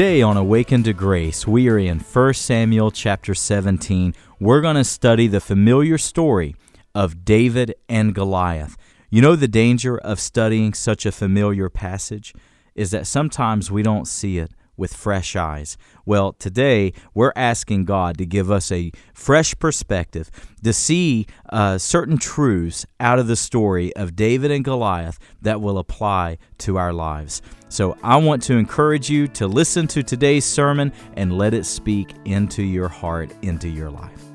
Today on Awaken to Grace, we are in 1 Samuel chapter 17. We're going to study the familiar story of David and Goliath. You know, the danger of studying such a familiar passage is that sometimes we don't see it with fresh eyes. Well, today we're asking God to give us a fresh perspective to see uh, certain truths out of the story of David and Goliath that will apply to our lives. So I want to encourage you to listen to today's sermon and let it speak into your heart, into your life.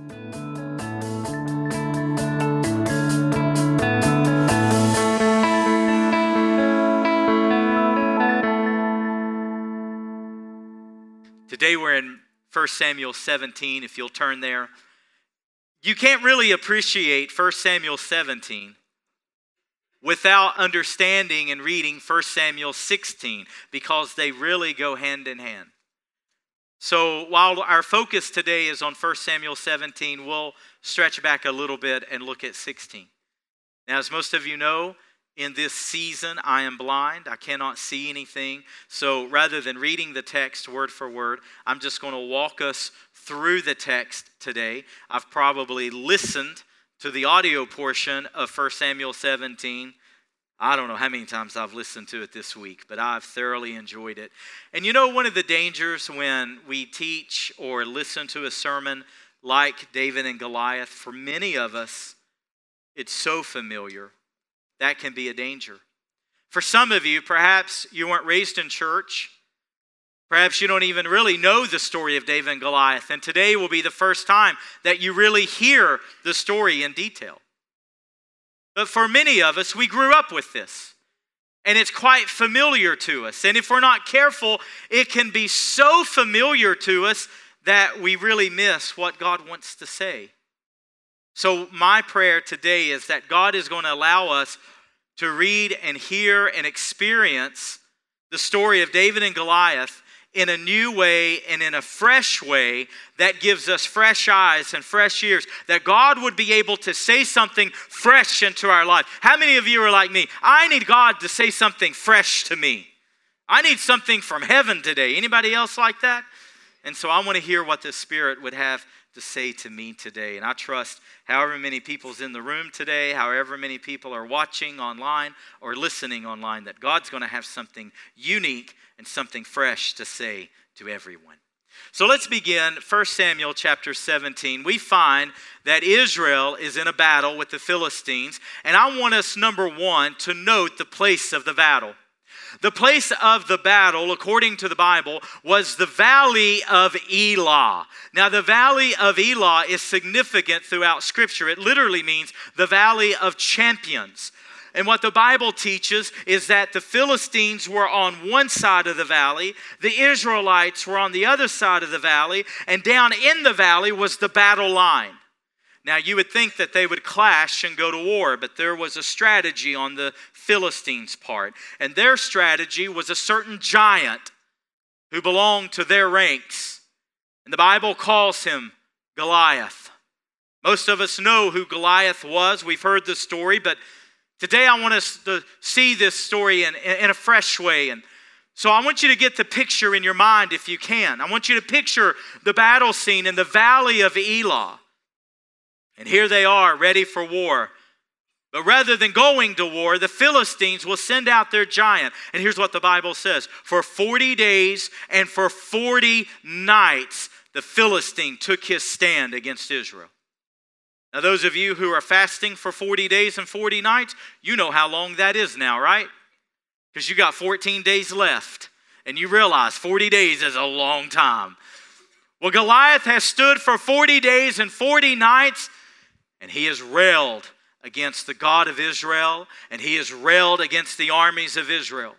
Today we're in 1 Samuel 17, if you'll turn there. You can't really appreciate 1 Samuel 17 without understanding and reading 1 Samuel 16 because they really go hand in hand. So while our focus today is on 1 Samuel 17, we'll stretch back a little bit and look at 16. Now, as most of you know, in this season, I am blind. I cannot see anything. So rather than reading the text word for word, I'm just going to walk us through the text today. I've probably listened to the audio portion of 1 Samuel 17. I don't know how many times I've listened to it this week, but I've thoroughly enjoyed it. And you know, one of the dangers when we teach or listen to a sermon like David and Goliath, for many of us, it's so familiar that can be a danger. For some of you, perhaps you weren't raised in church. Perhaps you don't even really know the story of David and Goliath. And today will be the first time that you really hear the story in detail. But for many of us, we grew up with this. And it's quite familiar to us. And if we're not careful, it can be so familiar to us that we really miss what God wants to say. So, my prayer today is that God is going to allow us to read and hear and experience the story of David and Goliath in a new way and in a fresh way that gives us fresh eyes and fresh ears, that God would be able to say something fresh into our life. How many of you are like me? I need God to say something fresh to me. I need something from heaven today. Anybody else like that? And so I want to hear what the Spirit would have to say to me today. And I trust however many people's in the room today, however many people are watching online or listening online, that God's going to have something unique and something fresh to say to everyone. So let's begin 1 Samuel chapter 17. We find that Israel is in a battle with the Philistines, and I want us, number one, to note the place of the battle. The place of the battle, according to the Bible, was the valley of Elah. Now, the valley of Elah is significant throughout Scripture. It literally means the valley of champions. And what the Bible teaches is that the Philistines were on one side of the valley, the Israelites were on the other side of the valley, and down in the valley was the battle line. Now, you would think that they would clash and go to war, but there was a strategy on the Philistines' part. And their strategy was a certain giant who belonged to their ranks. And the Bible calls him Goliath. Most of us know who Goliath was. We've heard the story, but today I want us to see this story in, in a fresh way. And so I want you to get the picture in your mind if you can. I want you to picture the battle scene in the valley of Elah. And here they are, ready for war. But rather than going to war, the Philistines will send out their giant. And here's what the Bible says For 40 days and for 40 nights, the Philistine took his stand against Israel. Now, those of you who are fasting for 40 days and 40 nights, you know how long that is now, right? Because you got 14 days left. And you realize 40 days is a long time. Well, Goliath has stood for 40 days and 40 nights and he has railed against the God of Israel, and he has railed against the armies of Israel.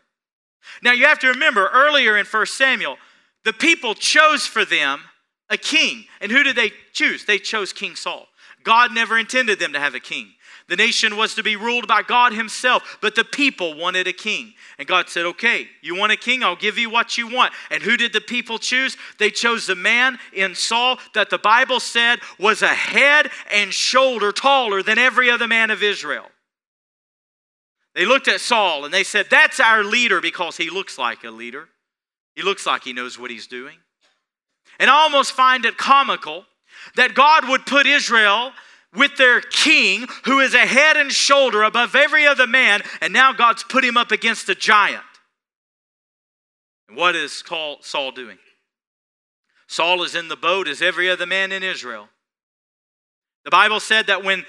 Now you have to remember earlier in 1 Samuel, the people chose for them a king. And who did they choose? They chose King Saul. God never intended them to have a king. The nation was to be ruled by God Himself, but the people wanted a king. And God said, Okay, you want a king? I'll give you what you want. And who did the people choose? They chose the man in Saul that the Bible said was a head and shoulder taller than every other man of Israel. They looked at Saul and they said, That's our leader because he looks like a leader. He looks like he knows what he's doing. And I almost find it comical that God would put Israel with their king, who is a head and shoulder above every other man, and now God's put him up against a giant. And what is Saul doing? Saul is in the boat as every other man in Israel. The Bible said that when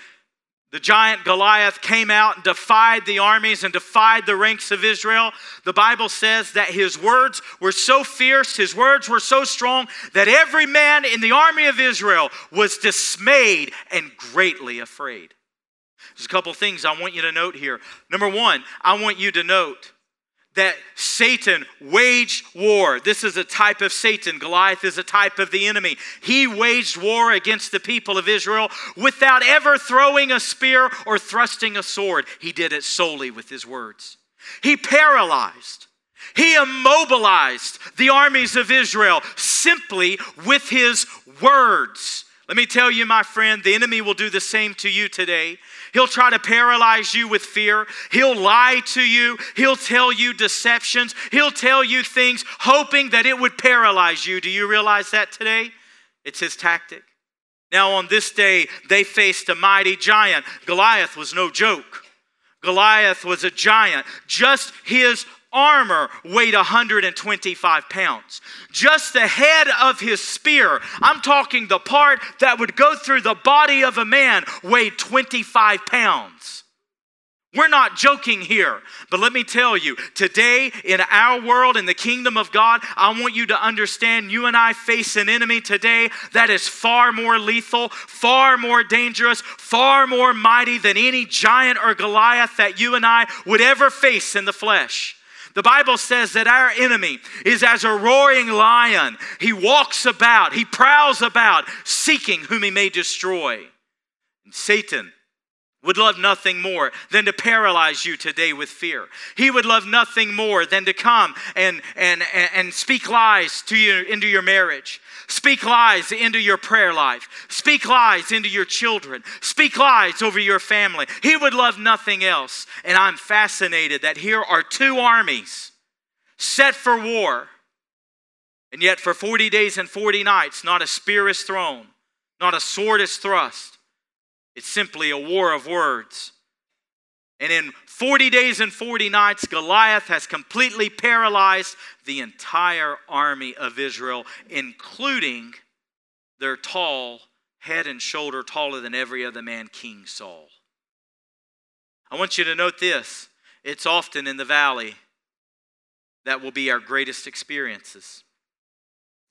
the giant Goliath came out and defied the armies and defied the ranks of Israel. The Bible says that his words were so fierce, his words were so strong, that every man in the army of Israel was dismayed and greatly afraid. There's a couple things I want you to note here. Number one, I want you to note that Satan waged war. This is a type of Satan. Goliath is a type of the enemy. He waged war against the people of Israel without ever throwing a spear or thrusting a sword. He did it solely with his words. He paralyzed, he immobilized the armies of Israel simply with his words. Let me tell you, my friend, the enemy will do the same to you today. He'll try to paralyze you with fear. He'll lie to you. He'll tell you deceptions. He'll tell you things hoping that it would paralyze you. Do you realize that today? It's his tactic. Now, on this day, they faced a mighty giant. Goliath was no joke. Goliath was a giant. Just his armor weighed 125 pounds. Just the head of his spear, I'm talking the part that would go through the body of a man, weighed 25 pounds. We're not joking here, but let me tell you, today in our world, in the kingdom of God, I want you to understand you and I face an enemy today that is far more lethal, far more dangerous, far more mighty than any giant or Goliath that you and I would ever face in the flesh. The Bible says that our enemy is as a roaring lion. He walks about, he prowls about, seeking whom he may destroy. And Satan would love nothing more than to paralyze you today with fear. He would love nothing more than to come and, and, and speak lies to you into your marriage. Speak lies into your prayer life. Speak lies into your children. Speak lies over your family. He would love nothing else. And I'm fascinated that here are two armies set for war. And yet, for 40 days and 40 nights, not a spear is thrown, not a sword is thrust. It's simply a war of words. And in 40 days and 40 nights, Goliath has completely paralyzed the entire army of Israel, including their tall, head and shoulder taller than every other man, King Saul. I want you to note this it's often in the valley that will be our greatest experiences.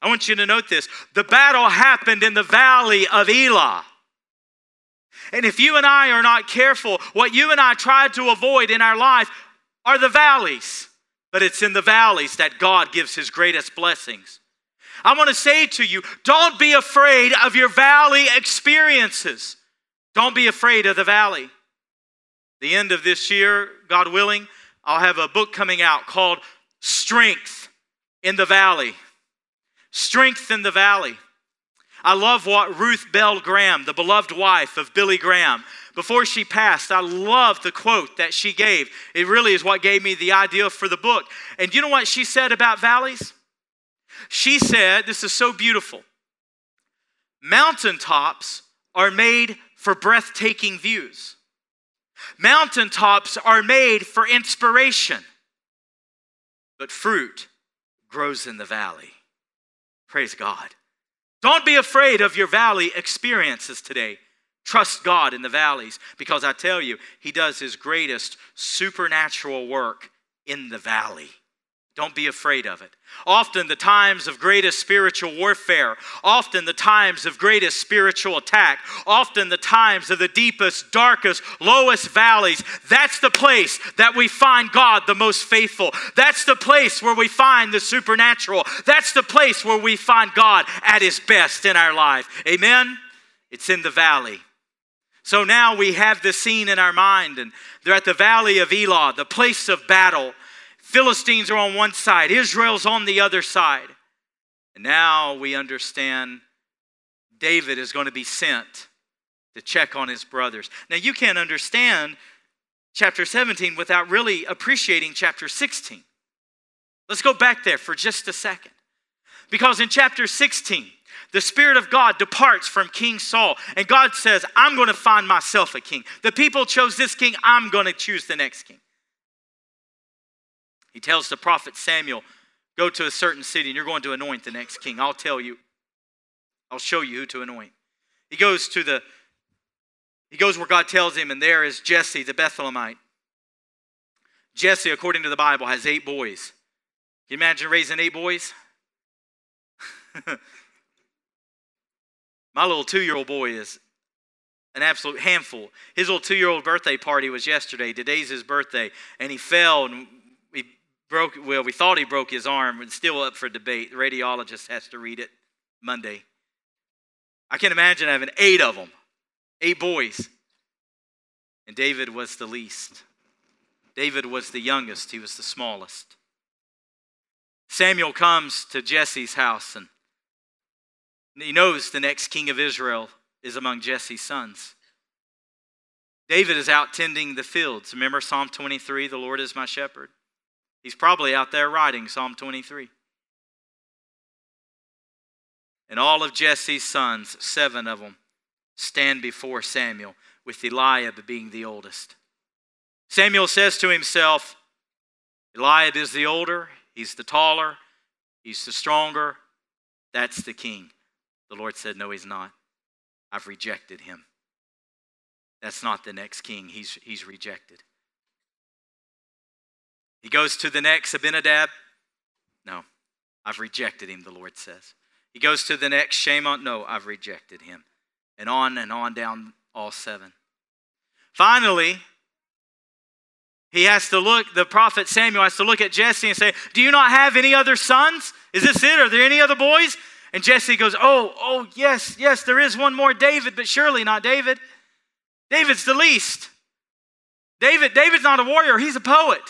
I want you to note this the battle happened in the valley of Elah. And if you and I are not careful, what you and I try to avoid in our life are the valleys. But it's in the valleys that God gives his greatest blessings. I want to say to you don't be afraid of your valley experiences. Don't be afraid of the valley. The end of this year, God willing, I'll have a book coming out called Strength in the Valley. Strength in the Valley. I love what Ruth Bell Graham, the beloved wife of Billy Graham, before she passed, I love the quote that she gave. It really is what gave me the idea for the book. And you know what she said about valleys? She said, This is so beautiful. Mountaintops are made for breathtaking views, mountaintops are made for inspiration, but fruit grows in the valley. Praise God. Don't be afraid of your valley experiences today. Trust God in the valleys because I tell you, He does His greatest supernatural work in the valley. Don't be afraid of it. Often, the times of greatest spiritual warfare, often the times of greatest spiritual attack, often the times of the deepest, darkest, lowest valleys, that's the place that we find God the most faithful. That's the place where we find the supernatural. That's the place where we find God at His best in our life. Amen? It's in the valley. So now we have the scene in our mind, and they're at the valley of Elah, the place of battle. Philistines are on one side, Israel's on the other side. And now we understand David is going to be sent to check on his brothers. Now, you can't understand chapter 17 without really appreciating chapter 16. Let's go back there for just a second. Because in chapter 16, the Spirit of God departs from King Saul, and God says, I'm going to find myself a king. The people chose this king, I'm going to choose the next king. He tells the prophet Samuel, Go to a certain city, and you're going to anoint the next king. I'll tell you, I'll show you who to anoint. He goes to the he goes where God tells him, and there is Jesse the Bethlehemite. Jesse, according to the Bible, has eight boys. Can you imagine raising eight boys? My little two year old boy is an absolute handful. His little two year old birthday party was yesterday. Today's his birthday. And he fell and broke, well, we thought he broke his arm. It's still up for debate. The radiologist has to read it Monday. I can imagine having eight of them, eight boys. And David was the least. David was the youngest, he was the smallest. Samuel comes to Jesse's house and he knows the next king of Israel is among Jesse's sons. David is out tending the fields. Remember Psalm 23, the Lord is my shepherd? He's probably out there writing Psalm 23. And all of Jesse's sons, seven of them, stand before Samuel, with Eliab being the oldest. Samuel says to himself, Eliab is the older, he's the taller, he's the stronger, that's the king. The Lord said, No, he's not. I've rejected him. That's not the next king. He's, he's rejected. He goes to the next, Abinadab. No, I've rejected him, the Lord says. He goes to the next, Shemot. No, I've rejected him. And on and on down all seven. Finally, he has to look, the prophet Samuel has to look at Jesse and say, Do you not have any other sons? Is this it? Are there any other boys? And Jesse goes, Oh, oh, yes, yes, there is one more David, but surely not David. David's the least. David, David's not a warrior, he's a poet.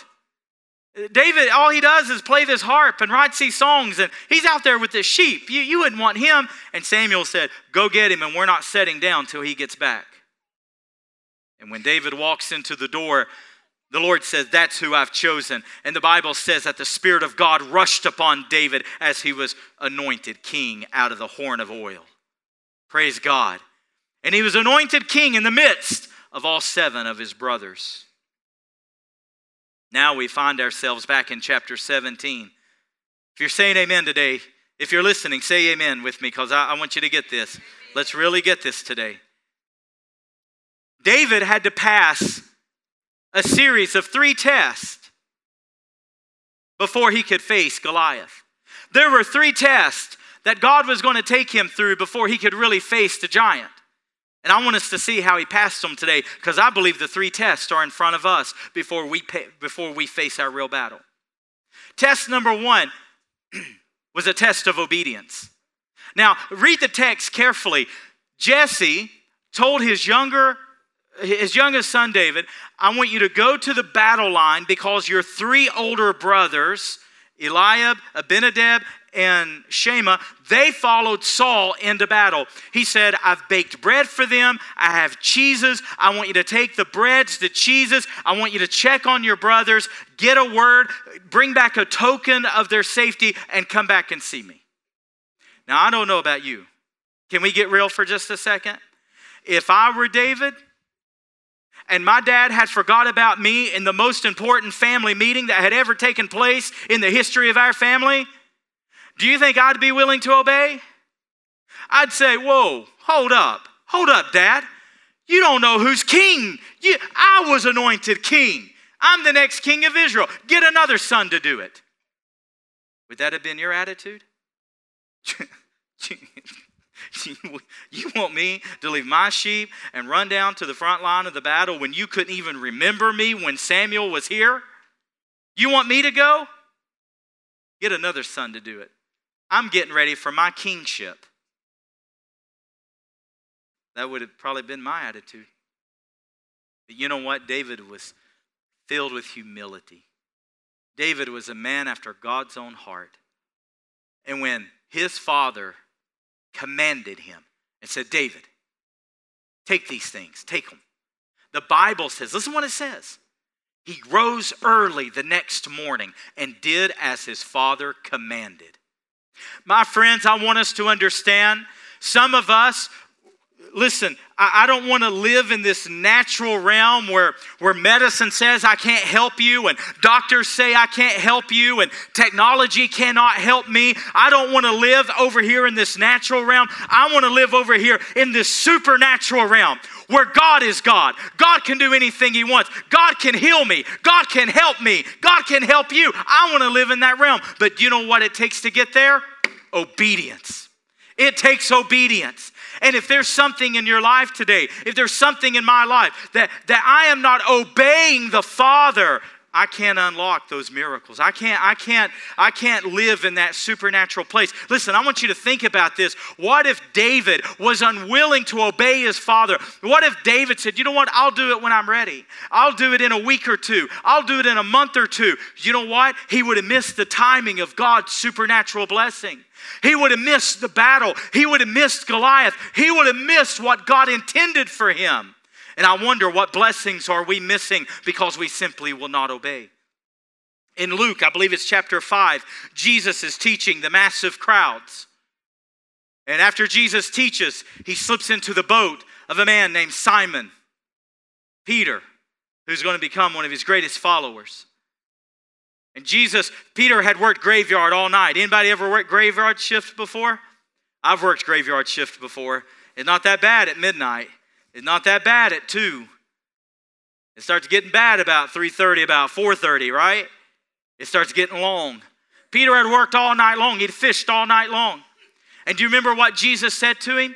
David, all he does is play this harp and writes these songs, and he's out there with the sheep. You, you wouldn't want him. And Samuel said, Go get him, and we're not setting down till he gets back. And when David walks into the door, the Lord says, That's who I've chosen. And the Bible says that the Spirit of God rushed upon David as he was anointed king out of the horn of oil. Praise God. And he was anointed king in the midst of all seven of his brothers. Now we find ourselves back in chapter 17. If you're saying amen today, if you're listening, say amen with me because I, I want you to get this. Let's really get this today. David had to pass a series of three tests before he could face Goliath. There were three tests that God was going to take him through before he could really face the giant. And I want us to see how he passed them today because I believe the three tests are in front of us before we, pay, before we face our real battle. Test number one was a test of obedience. Now, read the text carefully. Jesse told his younger his youngest son David, I want you to go to the battle line because your three older brothers, Eliab, Abinadab, and Shammah, they followed Saul into battle. He said, I've baked bread for them. I have cheeses. I want you to take the breads, the cheeses. I want you to check on your brothers, get a word, bring back a token of their safety, and come back and see me. Now, I don't know about you. Can we get real for just a second? If I were David, and my dad had forgot about me in the most important family meeting that had ever taken place in the history of our family, do you think I'd be willing to obey? I'd say, Whoa, hold up, hold up, Dad. You don't know who's king. You, I was anointed king. I'm the next king of Israel. Get another son to do it. Would that have been your attitude? you want me to leave my sheep and run down to the front line of the battle when you couldn't even remember me when Samuel was here? You want me to go? Get another son to do it. I'm getting ready for my kingship. That would have probably been my attitude. But you know what? David was filled with humility. David was a man after God's own heart. And when his father commanded him and said, David, take these things, take them. The Bible says, listen what it says. He rose early the next morning and did as his father commanded. My friends, I want us to understand some of us listen, I, I don't want to live in this natural realm where, where medicine says I can't help you and doctors say I can't help you and technology cannot help me. I don't want to live over here in this natural realm. I want to live over here in this supernatural realm where God is God. God can do anything He wants. God can heal me. God can help me. God can help you. I want to live in that realm. But you know what it takes to get there? Obedience. It takes obedience. And if there's something in your life today, if there's something in my life that, that I am not obeying the Father, I can't unlock those miracles. I can't, I can't, I can't live in that supernatural place. Listen, I want you to think about this. What if David was unwilling to obey his father? What if David said, you know what, I'll do it when I'm ready. I'll do it in a week or two. I'll do it in a month or two. You know what? He would have missed the timing of God's supernatural blessing. He would have missed the battle. He would have missed Goliath. He would have missed what God intended for him. And I wonder what blessings are we missing because we simply will not obey. In Luke, I believe it's chapter 5, Jesus is teaching the massive crowds. And after Jesus teaches, he slips into the boat of a man named Simon Peter, who's going to become one of his greatest followers. And Jesus, Peter had worked graveyard all night. Anybody ever worked graveyard shift before? I've worked graveyard shift before. It's not that bad at midnight. It's not that bad at 2. It starts getting bad about 3:30, about 4:30, right? It starts getting long. Peter had worked all night long. He'd fished all night long. And do you remember what Jesus said to him?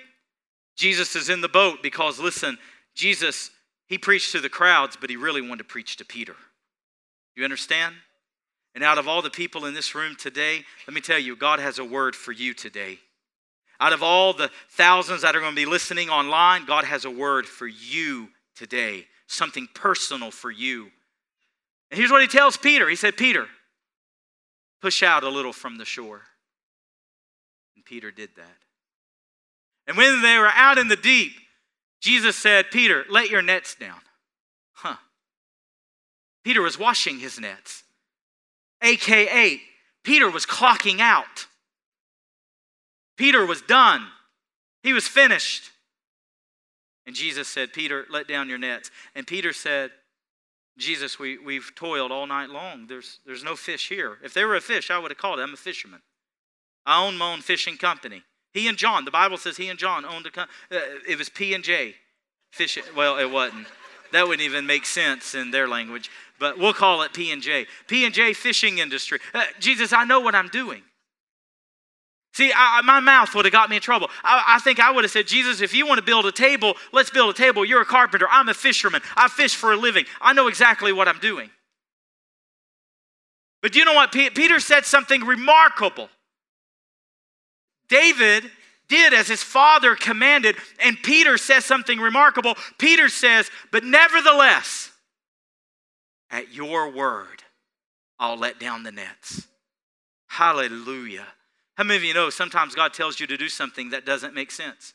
Jesus is in the boat because listen, Jesus, he preached to the crowds, but he really wanted to preach to Peter. You understand? And out of all the people in this room today, let me tell you, God has a word for you today. Out of all the thousands that are going to be listening online, God has a word for you today, something personal for you. And here's what he tells Peter He said, Peter, push out a little from the shore. And Peter did that. And when they were out in the deep, Jesus said, Peter, let your nets down. Huh. Peter was washing his nets, AKA, Peter was clocking out. Peter was done, he was finished. And Jesus said, Peter, let down your nets. And Peter said, Jesus, we, we've toiled all night long. There's, there's no fish here. If there were a fish, I would have called it. I'm a fisherman. I own my own fishing company. He and John, the Bible says he and John owned a company. Uh, it was P and J. Fish, well, it wasn't. That wouldn't even make sense in their language, but we'll call it P and J. P and J fishing industry. Uh, Jesus, I know what I'm doing. See, I, my mouth would have got me in trouble. I, I, think I would have said, Jesus, if you want to build a table, let's build a table. You're a carpenter. I'm a fisherman. I fish for a living. I know exactly what I'm doing. But do you know what? Peter said something remarkable. David did as his father commanded, and Peter says something remarkable. Peter says, But nevertheless, at your word, I'll let down the nets. Hallelujah. How many of you know sometimes God tells you to do something that doesn't make sense?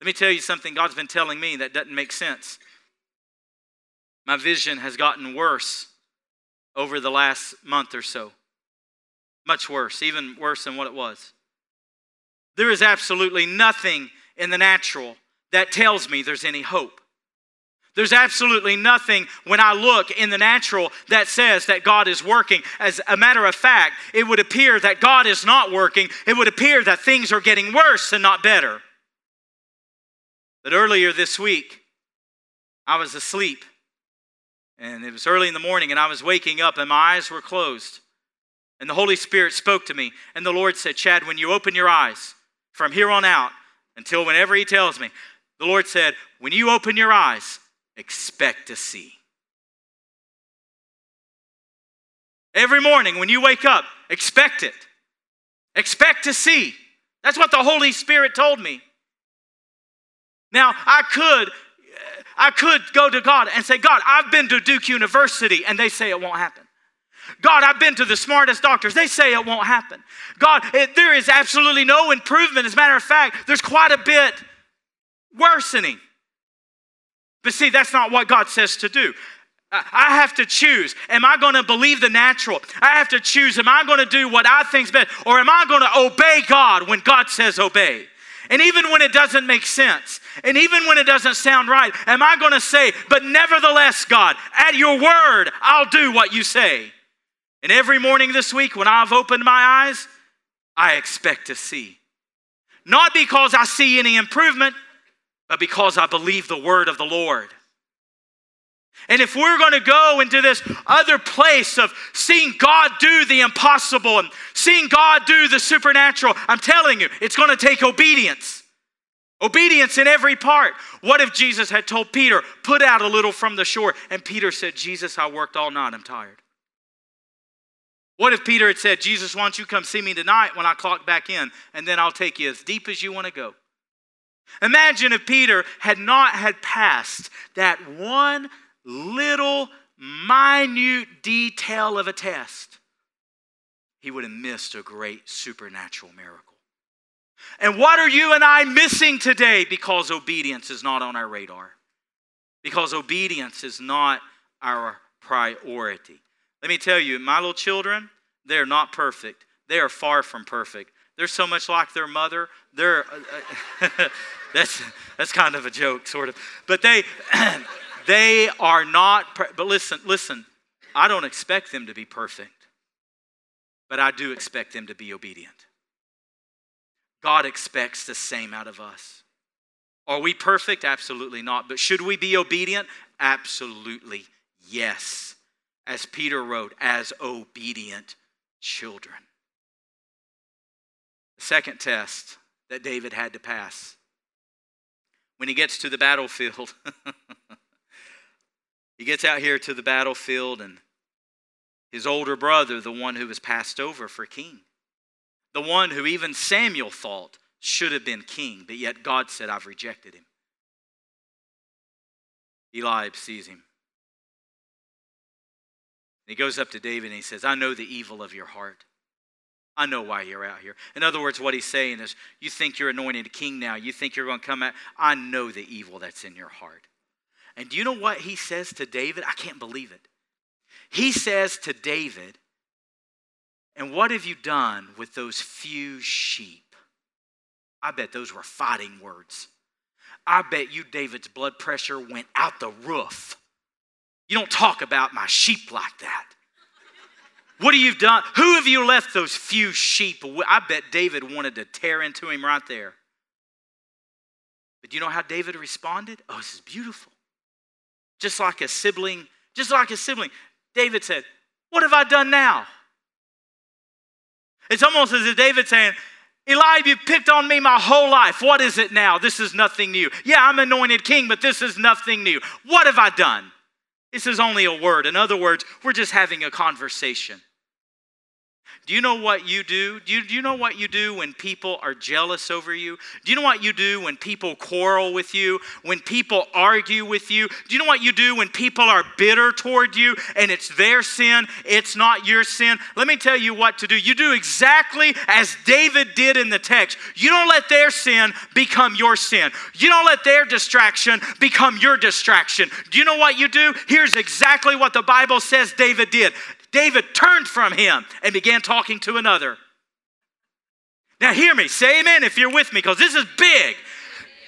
Let me tell you something God's been telling me that doesn't make sense. My vision has gotten worse over the last month or so. Much worse, even worse than what it was. There is absolutely nothing in the natural that tells me there's any hope. There's absolutely nothing when I look in the natural that says that God is working. As a matter of fact, it would appear that God is not working. It would appear that things are getting worse and not better. But earlier this week, I was asleep. And it was early in the morning, and I was waking up, and my eyes were closed. And the Holy Spirit spoke to me. And the Lord said, Chad, when you open your eyes from here on out until whenever He tells me, the Lord said, when you open your eyes, expect to see. Every morning when you wake up, expect it. Expect to see. That's what the Holy Spirit told me. Now, I could I could go to God and say, "God, I've been to Duke University," and they say it won't happen. God, I've been to the smartest doctors. They say it won't happen. God, it, there is absolutely no improvement. As a matter of fact, there's quite a bit worsening. But see, that's not what God says to do. I have to choose. Am I going to believe the natural? I have to choose. Am I going to do what I think's best? Or am I going to obey God when God says obey? And even when it doesn't make sense, and even when it doesn't sound right, am I going to say, but nevertheless, God, at your word, I'll do what you say? And every morning this week, when I've opened my eyes, I expect to see. Not because I see any improvement, but because I believe the word of the Lord. And if we're going to go into this other place of seeing God do the impossible and seeing God do the supernatural, I'm telling you, it's going to take obedience. Obedience in every part. What if Jesus had told Peter, put out a little from the shore? And Peter said, Jesus, I worked all night, I'm tired. What if Peter had said, Jesus, why don't you come see me tonight when I clock back in, and then I'll take you as deep as you want to go? Imagine if Peter had not had passed that one little minute detail of a test, he would have missed a great supernatural miracle. And what are you and I missing today because obedience is not on our radar? Because obedience is not our priority. Let me tell you, my little children, they're not perfect. They are far from perfect. They're so much like their mother. They're uh, uh that's that's kind of a joke, sort of. But they They are not, but listen, listen, I don't expect them to be perfect, but I do expect them to be obedient. God expects the same out of us. Are we perfect? Absolutely not. But should we be obedient? Absolutely yes. As Peter wrote, as obedient children. The second test that David had to pass when he gets to the battlefield. He gets out here to the battlefield, and his older brother, the one who was passed over for king, the one who even Samuel thought should have been king, but yet God said, I've rejected him. Eliab sees him. He goes up to David and he says, I know the evil of your heart. I know why you're out here. In other words, what he's saying is, you think you're anointed a king now. You think you're going to come out. I know the evil that's in your heart. And do you know what he says to David? I can't believe it. He says to David, And what have you done with those few sheep? I bet those were fighting words. I bet you David's blood pressure went out the roof. You don't talk about my sheep like that. What have you done? Who have you left those few sheep? I bet David wanted to tear into him right there. But do you know how David responded? Oh, this is beautiful just like a sibling, just like a sibling. David said, What have I done now? It's almost as if David's saying, Eliab, you picked on me my whole life. What is it now? This is nothing new. Yeah, I'm anointed king, but this is nothing new. What have I done? This is only a word. In other words, we're just having a conversation. Do you know what you do? Do you, do you know what you do when people are jealous over you? Do you know what you do when people quarrel with you? When people argue with you? Do you know what you do when people are bitter toward you and it's their sin, it's not your sin? Let me tell you what to do. You do exactly as David did in the text. You don't let their sin become your sin. You don't let their distraction become your distraction. Do you know what you do? Here's exactly what the Bible says David did. David turned from him and began talking to another. Now, hear me. Say amen if you're with me, because this is big.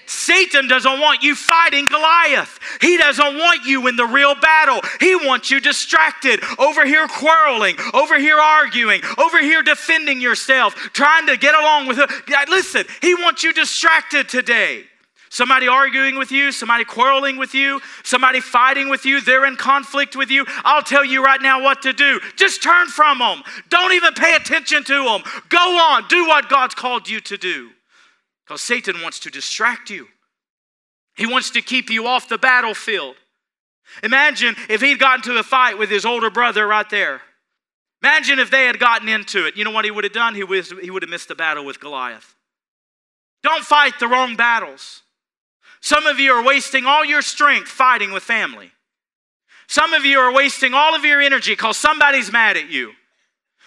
Satan doesn't want you fighting Goliath. He doesn't want you in the real battle. He wants you distracted, over here quarreling, over here arguing, over here defending yourself, trying to get along with it. Listen, he wants you distracted today. Somebody arguing with you, somebody quarreling with you, somebody fighting with you, they're in conflict with you. I'll tell you right now what to do. Just turn from them. Don't even pay attention to them. Go on, do what God's called you to do. Because Satan wants to distract you, he wants to keep you off the battlefield. Imagine if he'd gotten to a fight with his older brother right there. Imagine if they had gotten into it. You know what he would have done? He would, have missed the battle with Goliath. Don't fight the wrong battles. Some of you are wasting all your strength fighting with family. Some of you are wasting all of your energy because somebody's mad at you.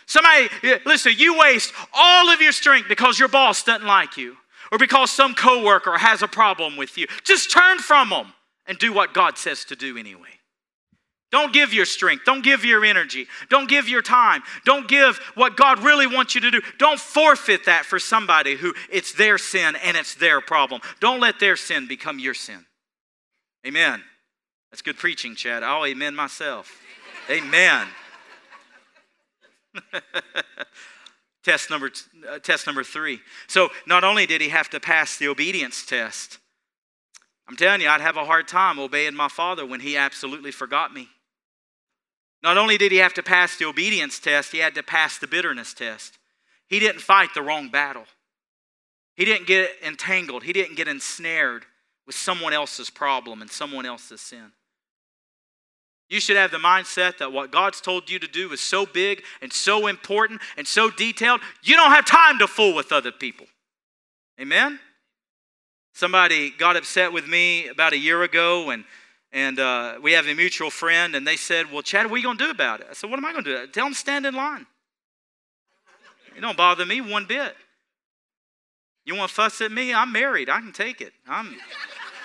Somebody, eh, listen, you waste all of your strength because your boss doesn't like you or because some coworker has a problem with you. Just turn from them and do what God says to do anyway. Don't give your strength. Don't give your energy. Don't give your time. Don't give what God really wants you to do. Don't forfeit that for somebody who it's their sin and it's their problem. Don't let their sin become your sin. Amen. That's good preaching, Chad. I'll amen myself. amen. test number uh, test number 3. So, not only did he have to pass the obedience test, I'm telling you, I'd have a hard time obeying my father when he absolutely forgot me. Not only did he have to pass the obedience test, he had to pass the bitterness test. He didn't fight the wrong battle. He didn't get entangled. He didn't get ensnared with someone else's problem and someone else's sin. You should have the mindset that what God's told you to do is so big and so important and so detailed, you don't have time to fool with other people. Amen? Somebody got upset with me about a year ago and and uh, we have a mutual friend, and they said, Well, Chad, what are you going to do about it? I said, What am I going to do? Tell them stand in line. It don't bother me one bit. You want to fuss at me? I'm married. I can take it. I'm,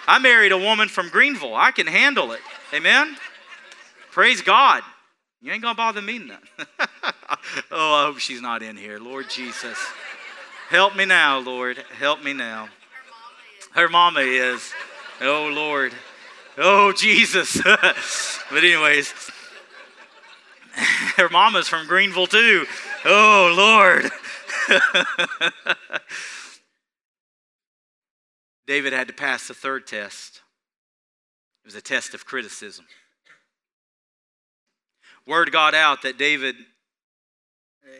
I married a woman from Greenville. I can handle it. Amen? Praise God. You ain't going to bother me none. oh, I hope she's not in here. Lord Jesus. Help me now, Lord. Help me now. Her mama is. Oh, Lord. Oh, Jesus. but, anyways, her mama's from Greenville, too. Oh, Lord. David had to pass the third test. It was a test of criticism. Word got out that David,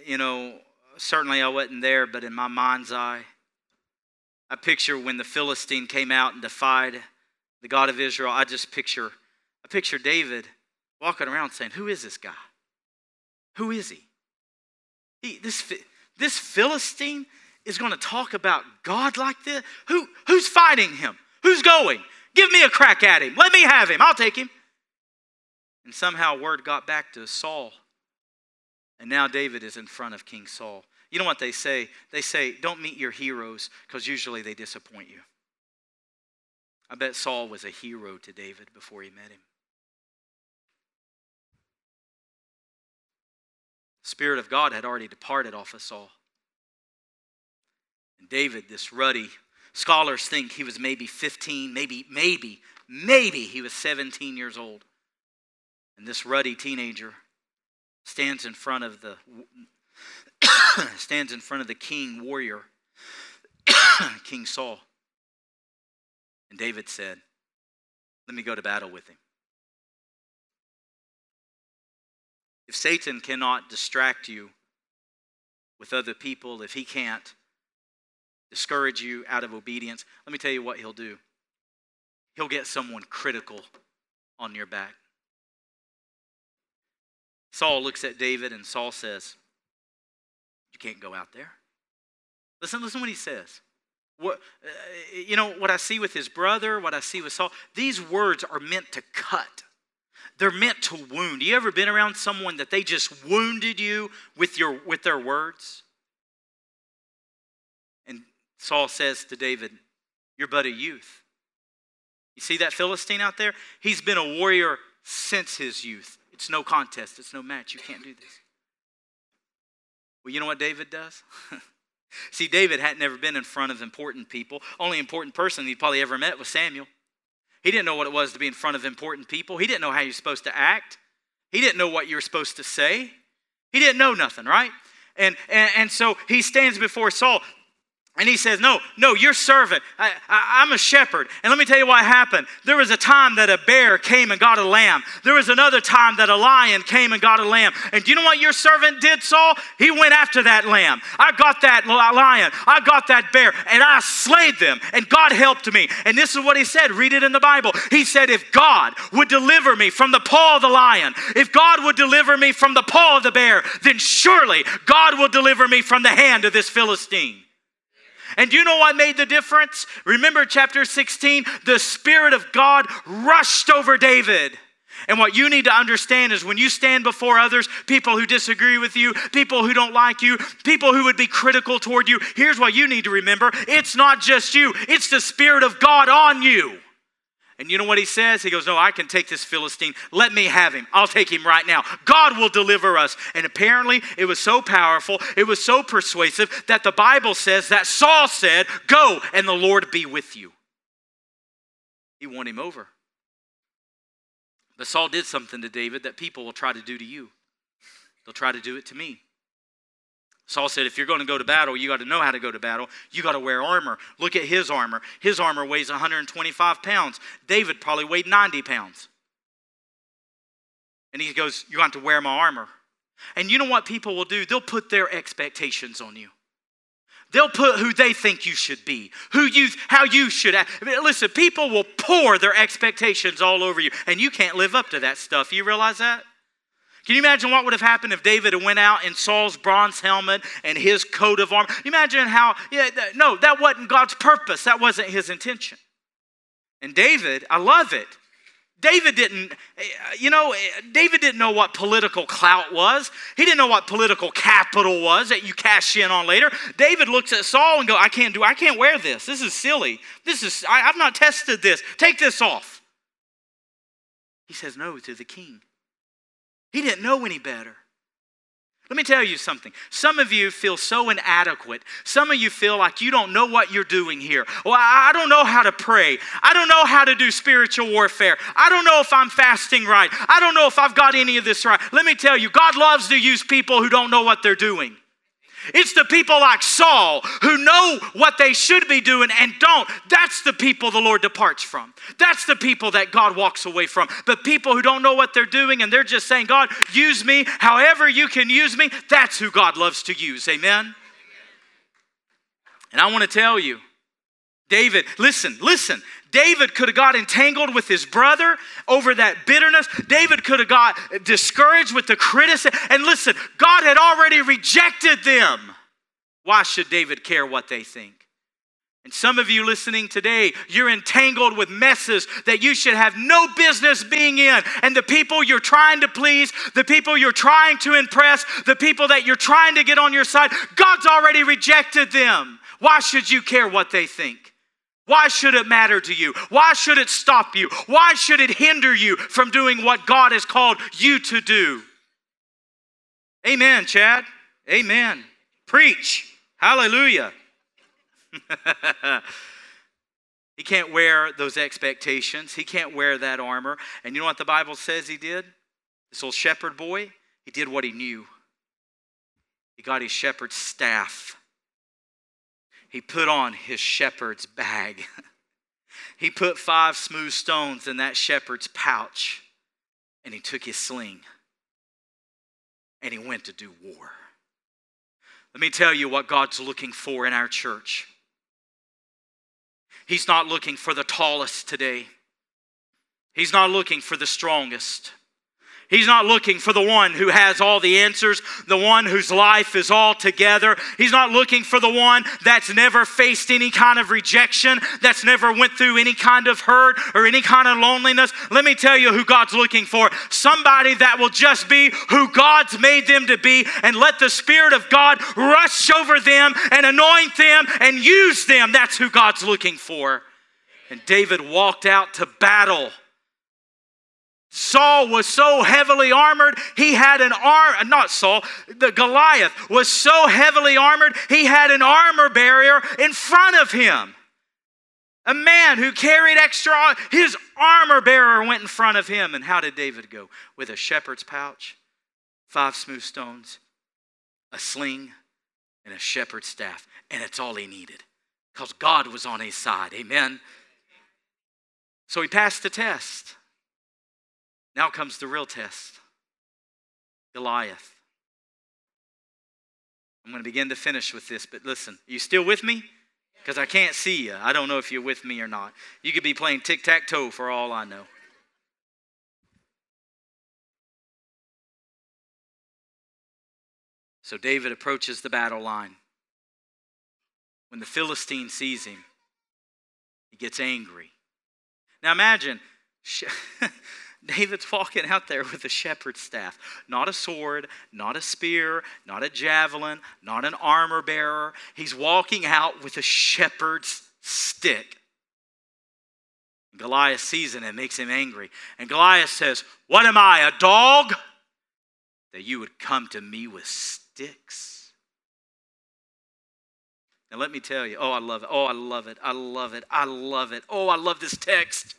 you know, certainly I wasn't there, but in my mind's eye, I picture when the Philistine came out and defied the God of Israel, I just picture, I picture David walking around saying, Who is this guy? Who is he? he this, this Philistine is going to talk about God like this? Who, who's fighting him? Who's going? Give me a crack at him. Let me have him. I'll take him. And somehow word got back to Saul. And now David is in front of King Saul. You know what they say? They say, don't meet your heroes because usually they disappoint you. I bet Saul was a hero to David before he met him. The Spirit of God had already departed off of Saul. And David, this ruddy, scholars think he was maybe 15, maybe, maybe, maybe he was 17 years old. And this ruddy teenager stands in front of the stands in front of the king warrior, King Saul. And David said, Let me go to battle with him. If Satan cannot distract you with other people, if he can't discourage you out of obedience, let me tell you what he'll do. He'll get someone critical on your back. Saul looks at David and Saul says, You can't go out there. Listen, listen what he says. What, uh, you know, what I see with his brother, what I see with Saul, these words are meant to cut. They're meant to wound. You ever been around someone that they just wounded you with, your, with their words? And Saul says to David, You're but a youth. You see that Philistine out there? He's been a warrior since his youth. It's no contest, it's no match. You can't do this. Well, you know what David does? See, David had never been in front of important people. Only important person he'd probably ever met was Samuel. He didn't know what it was to be in front of important people. He didn't know how you're supposed to act. He didn't know what you were supposed to say. He didn't know nothing, right? And, and, and so he stands before Saul. And he says, No, no, you're servant. I, I'm a shepherd. And let me tell you what happened. There was a time that a bear came and got a lamb. There was another time that a lion came and got a lamb. And do you know what your servant did, Saul? He went after that lamb. I got that lion. I got that bear. And I slayed them. And God helped me. And this is what he said. Read it in the Bible. He said, If God would deliver me from the paw of the lion, if God would deliver me from the paw of the bear, then surely God will deliver me from the hand of this Philistine. And you know what made the difference? Remember chapter 16? The Spirit of God rushed over David. And what you need to understand is when you stand before others, people who disagree with you, people who don't like you, people who would be critical toward you, here's what you need to remember it's not just you, it's the Spirit of God on you. And you know what he says? He goes, No, I can take this Philistine. Let me have him. I'll take him right now. God will deliver us. And apparently, it was so powerful, it was so persuasive that the Bible says that Saul said, Go and the Lord be with you. He won him over. But Saul did something to David that people will try to do to you, they'll try to do it to me. Saul said, if you're going to go to battle, you got to know how to go to battle. You got to wear armor. Look at his armor. His armor weighs 125 pounds. David probably weighed 90 pounds. And he goes, You got to wear my armor. And you know what people will do? They'll put their expectations on you. They'll put who they think you should be, who you, how you should act. Listen, people will pour their expectations all over you, and you can't live up to that stuff. You realize that? Can you imagine what would have happened if David had went out in Saul's bronze helmet and his coat of armor? Imagine how, yeah, no, that wasn't God's purpose. That wasn't his intention. And David, I love it. David didn't, eh, you know, eh, David didn't know what political clout was. He didn't know what political capital was that you cash in on later. David looks at Saul and go, I can't do, I can't wear this. This is silly. This is, I, I've not tested this. Take this off. He says no to the king. He didn't know any better. Let me tell you something. Some of you feel so inadequate. Some of you feel like you don't know what you're doing here. Well, I don't know how to pray. I don't know how to do spiritual warfare. I don't know if I'm fasting right. I don't know if I've got any of this right. Let me tell you, God loves to use people who don't know what they're doing. It's the people like Saul who know what they should be doing and don't. That's the people the Lord departs from. That's the people that God walks away from. But people who don't know what they're doing and they're just saying, God, use me however you can use me, that's who God loves to use. Amen? And I want to tell you, David, listen, listen. David could have got entangled with his brother over that bitterness. David could have got discouraged with the criticism. And listen, God had already rejected them. Why should David care what they think? And some of you listening today, you're entangled with messes that you should have no business being in. And the people you're trying to please, the people you're trying to impress, the people that you're trying to get on your side, God's already rejected them. Why should you care what they think? Why should it matter to you? Why should it stop you? Why should it hinder you from doing what God has called you to do? Amen, Chad. Amen. Preach. Hallelujah. he can't wear those expectations. He can't wear that armor. And you know what the Bible says he did? This old shepherd boy, he did what he knew. He got his shepherd's staff he put on his shepherd's bag. he put five smooth stones in that shepherd's pouch, and he took his sling and he went to do war. Let me tell you what God's looking for in our church. He's not looking for the tallest today. He's not looking for the strongest. He's not looking for the one who has all the answers, the one whose life is all together. He's not looking for the one that's never faced any kind of rejection, that's never went through any kind of hurt or any kind of loneliness. Let me tell you who God's looking for. Somebody that will just be who God's made them to be and let the Spirit of God rush over them and anoint them and use them. That's who God's looking for. And David walked out to battle Saul was so heavily armored, he had an arm, not Saul, the Goliath was so heavily armored, he had an armor bearer in front of him. A man who carried extra, his armor bearer went in front of him. And how did David go? With a shepherd's pouch, five smooth stones, a sling, and a shepherd's staff. And it's all he needed because God was on his side. Amen. So he passed the test. Now comes the real test Goliath. I'm going to begin to finish with this, but listen, are you still with me? Because I can't see you. I don't know if you're with me or not. You could be playing tic tac toe for all I know. So David approaches the battle line. When the Philistine sees him, he gets angry. Now imagine David's walking out there with a shepherd's staff, not a sword, not a spear, not a javelin, not an armor bearer. He's walking out with a shepherd's stick. Goliath sees it and makes him angry. And Goliath says, What am I, a dog? That you would come to me with sticks. And let me tell you, oh, I love it. Oh, I love it. I love it. I love it. Oh, I love this text.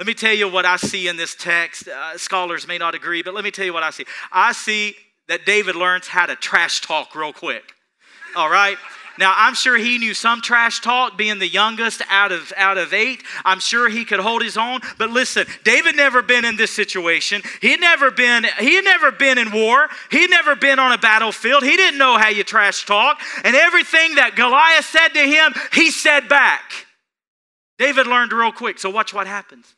Let me tell you what I see in this text. Uh, scholars may not agree, but let me tell you what I see. I see that David learns how to trash talk real quick. All right? Now, I'm sure he knew some trash talk, being the youngest out of, out of eight. I'm sure he could hold his own. But listen, David never been in this situation. He never been, he had never been in war. He never been on a battlefield. He didn't know how you trash talk. And everything that Goliath said to him, he said back. David learned real quick. So watch what happens.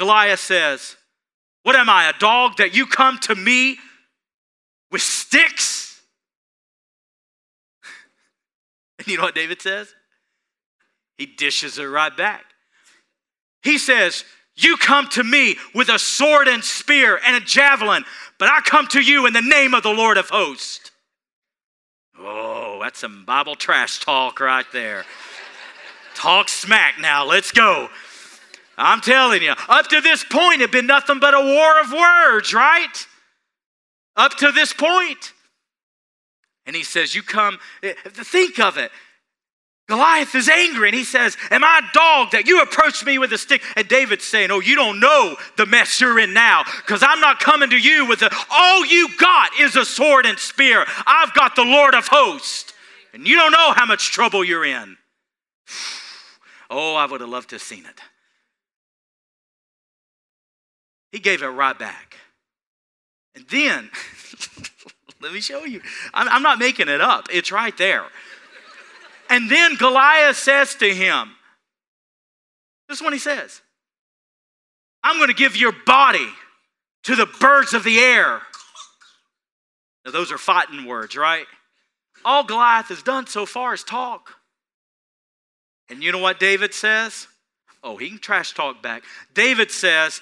Goliath says, What am I, a dog that you come to me with sticks? And you know what David says? He dishes it right back. He says, You come to me with a sword and spear and a javelin, but I come to you in the name of the Lord of hosts. Oh, that's some Bible trash talk right there. talk smack now, let's go. I'm telling you, up to this point, it had been nothing but a war of words, right? Up to this point. And he says, You come, eh, think of it. Goliath is angry and he says, Am I a dog that you approach me with a stick? And David's saying, Oh, you don't know the mess you're in now because I'm not coming to you with a, all you got is a sword and spear. I've got the Lord of hosts. And you don't know how much trouble you're in. Oh, I would have loved to have seen it. He gave it right back. And then Let me show you. I'm, I'm not making it up, it's right there. And then Goliath says to him, This is what he says I'm going to give your body to the birds of the air. Now, those are fighting words, right? All Goliath has done so far is talk. And you know what David says? Oh, he can trash talk back. David says,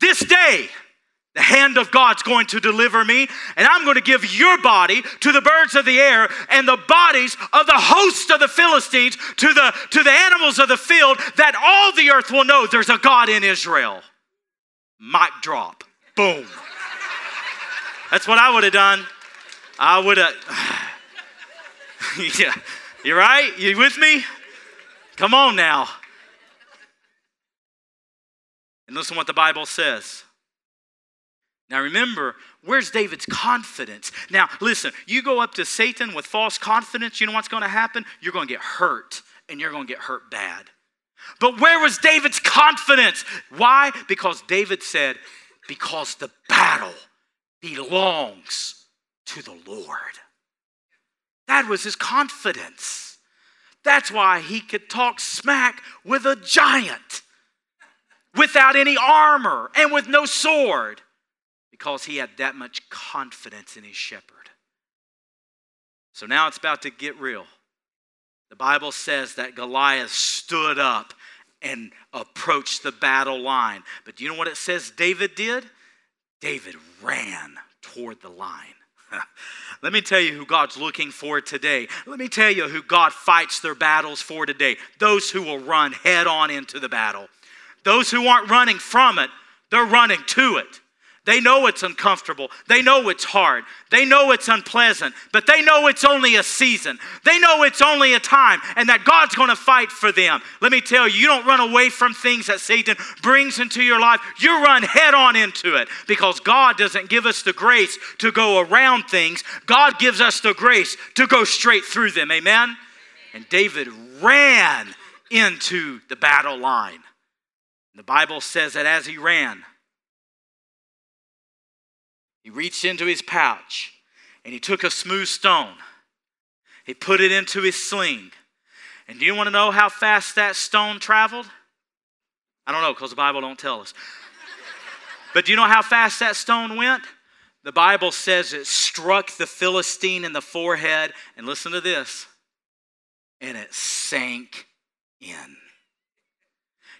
This day the hand of God's going to deliver me, and I'm going to give your body to the birds of the air and the bodies of the host of the Philistines to the, to the animals of the field, that all the earth will know there's a God in Israel. Mic drop. Boom. That's what I would have done. I would have. yeah. You right? You with me? Come on now. And listen what the Bible says. Now remember, where's David's confidence? Now listen, you go up to Satan with false confidence, you know what's going to happen? You're going to get hurt, and you're going to get hurt bad. But where was David's confidence? Why? Because David said, because the battle belongs to the Lord. That was his confidence. That's why he could talk smack with a giant without any armor and with no sword because he had that much confidence in his shepherd. So now it's about to get real. The Bible says that Goliath stood up and approached the battle line. But do you know what it says David did? David ran toward the line. Let me tell you who God's looking for today. Let me tell you who God fights their battles for today. Those who will run head on into the battle. Those who aren't running from it, they're running to it. They know it's uncomfortable. They know it's hard. They know it's unpleasant, but they know it's only a season. They know it's only a time and that God's going to fight for them. Let me tell you, you don't run away from things that Satan brings into your life. You run head on into it because God doesn't give us the grace to go around things. God gives us the grace to go straight through them. Amen? And David ran into the battle line. The Bible says that as he ran, he reached into his pouch and he took a smooth stone. He put it into his sling. And do you want to know how fast that stone traveled? I don't know because the Bible don't tell us. but do you know how fast that stone went? The Bible says it struck the Philistine in the forehead. And listen to this and it sank in.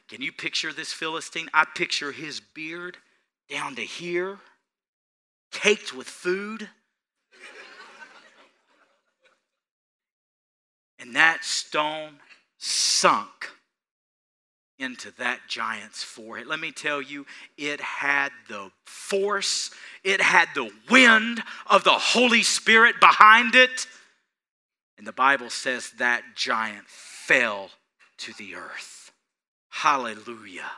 Can you picture this Philistine? I picture his beard down to here caked with food. and that stone sunk into that giant's forehead. Let me tell you, it had the force, it had the wind of the Holy Spirit behind it. And the Bible says that giant fell to the earth. Hallelujah.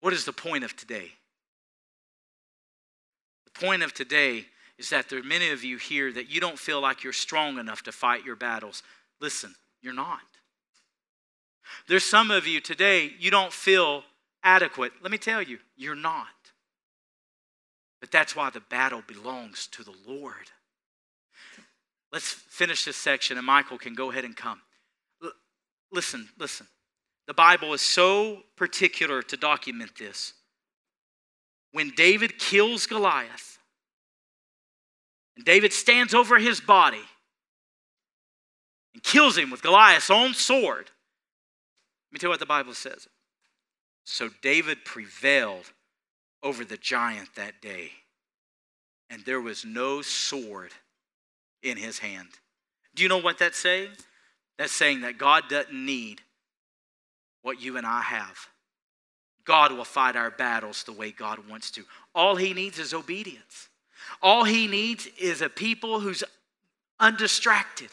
What is the point of today? The point of today is that there are many of you here that you don't feel like you're strong enough to fight your battles. Listen, you're not. There's some of you today, you don't feel adequate. Let me tell you, you're not. But that's why the battle belongs to the Lord. Let's finish this section, and Michael can go ahead and come. Listen, listen. The Bible is so particular to document this. When David kills Goliath, and David stands over his body and kills him with Goliath's own sword, let me tell you what the Bible says. So David prevailed over the giant that day, and there was no sword in his hand. Do you know what that's saying? That's saying that God doesn't need what you and I have. God will fight our battles the way God wants to. All he needs is obedience. All he needs is a people who's undistracted.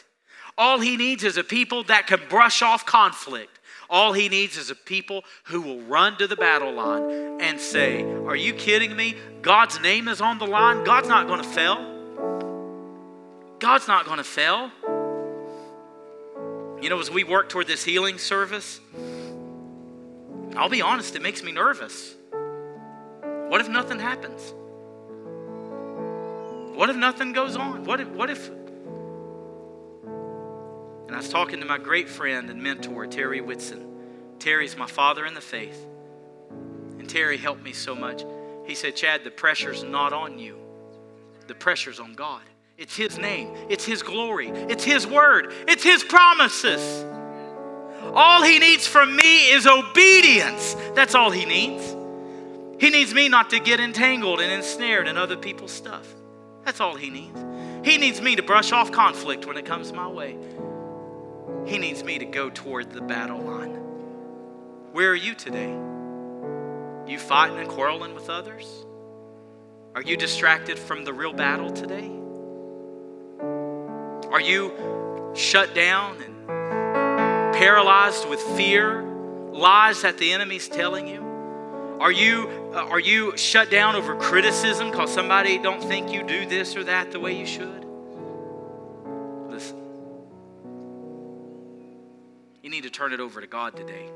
All he needs is a people that can brush off conflict. All he needs is a people who will run to the battle line and say, Are you kidding me? God's name is on the line. God's not going to fail. God's not going to fail. You know, as we work toward this healing service, I'll be honest, it makes me nervous. What if nothing happens? What if nothing goes on? What if, what if and I was talking to my great friend and mentor, Terry Whitson. Terry's my father in the faith. And Terry helped me so much. He said, Chad, the pressure's not on you, the pressure's on God. It's His name, it's His glory, it's His word, it's His promises. All He needs from me is obedience. That's all He needs. He needs me not to get entangled and ensnared in other people's stuff. That's all He needs. He needs me to brush off conflict when it comes my way. He needs me to go toward the battle line. Where are you today? You fighting and quarreling with others? Are you distracted from the real battle today? Are you shut down and paralyzed with fear, lies that the enemy's telling you? Are you, uh, are you shut down over criticism because somebody don't think you do this or that the way you should? Listen. You need to turn it over to God today.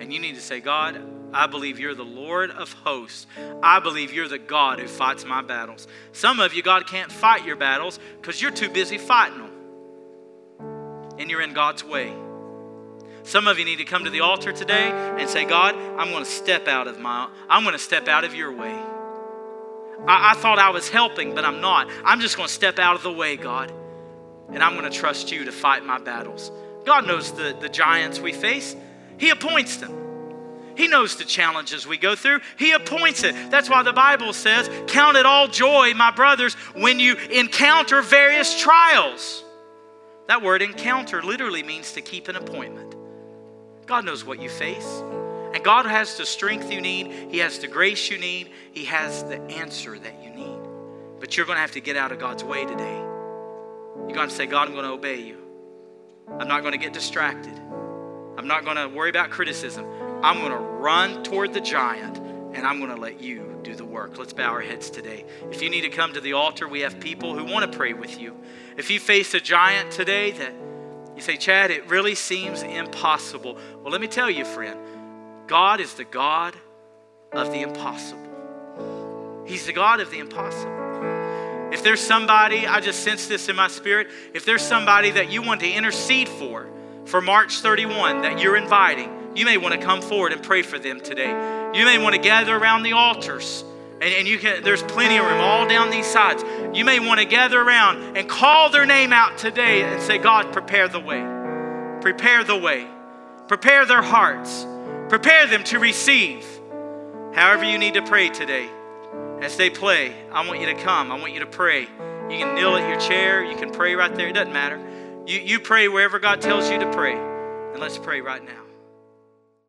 And you need to say, God, I believe you're the Lord of hosts. I believe you're the God who fights my battles. Some of you, God can't fight your battles because you're too busy fighting them. And you're in God's way. Some of you need to come to the altar today and say, God, I'm going to step out of my, I'm going to step out of your way. I, I thought I was helping, but I'm not. I'm just going to step out of the way, God. And I'm going to trust you to fight my battles. God knows the, the giants we face, He appoints them. He knows the challenges we go through. He appoints it. That's why the Bible says, Count it all joy, my brothers, when you encounter various trials. That word encounter literally means to keep an appointment. God knows what you face. And God has the strength you need, He has the grace you need, He has the answer that you need. But you're going to have to get out of God's way today. You're going to say, God, I'm going to obey you. I'm not going to get distracted. I'm not going to worry about criticism. I'm going to run toward the giant and I'm going to let you do the work. Let's bow our heads today. If you need to come to the altar, we have people who want to pray with you. If you face a giant today that you say, Chad, it really seems impossible. Well, let me tell you, friend, God is the God of the impossible. He's the God of the impossible. If there's somebody, I just sense this in my spirit, if there's somebody that you want to intercede for, for March 31, that you're inviting, you may want to come forward and pray for them today. You may want to gather around the altars. And, and you can there's plenty of room all down these sides. You may want to gather around and call their name out today and say, God, prepare the way. Prepare the way. Prepare their hearts. Prepare them to receive. However, you need to pray today. As they play, I want you to come. I want you to pray. You can kneel at your chair. You can pray right there. It doesn't matter. You, you pray wherever God tells you to pray. And let's pray right now.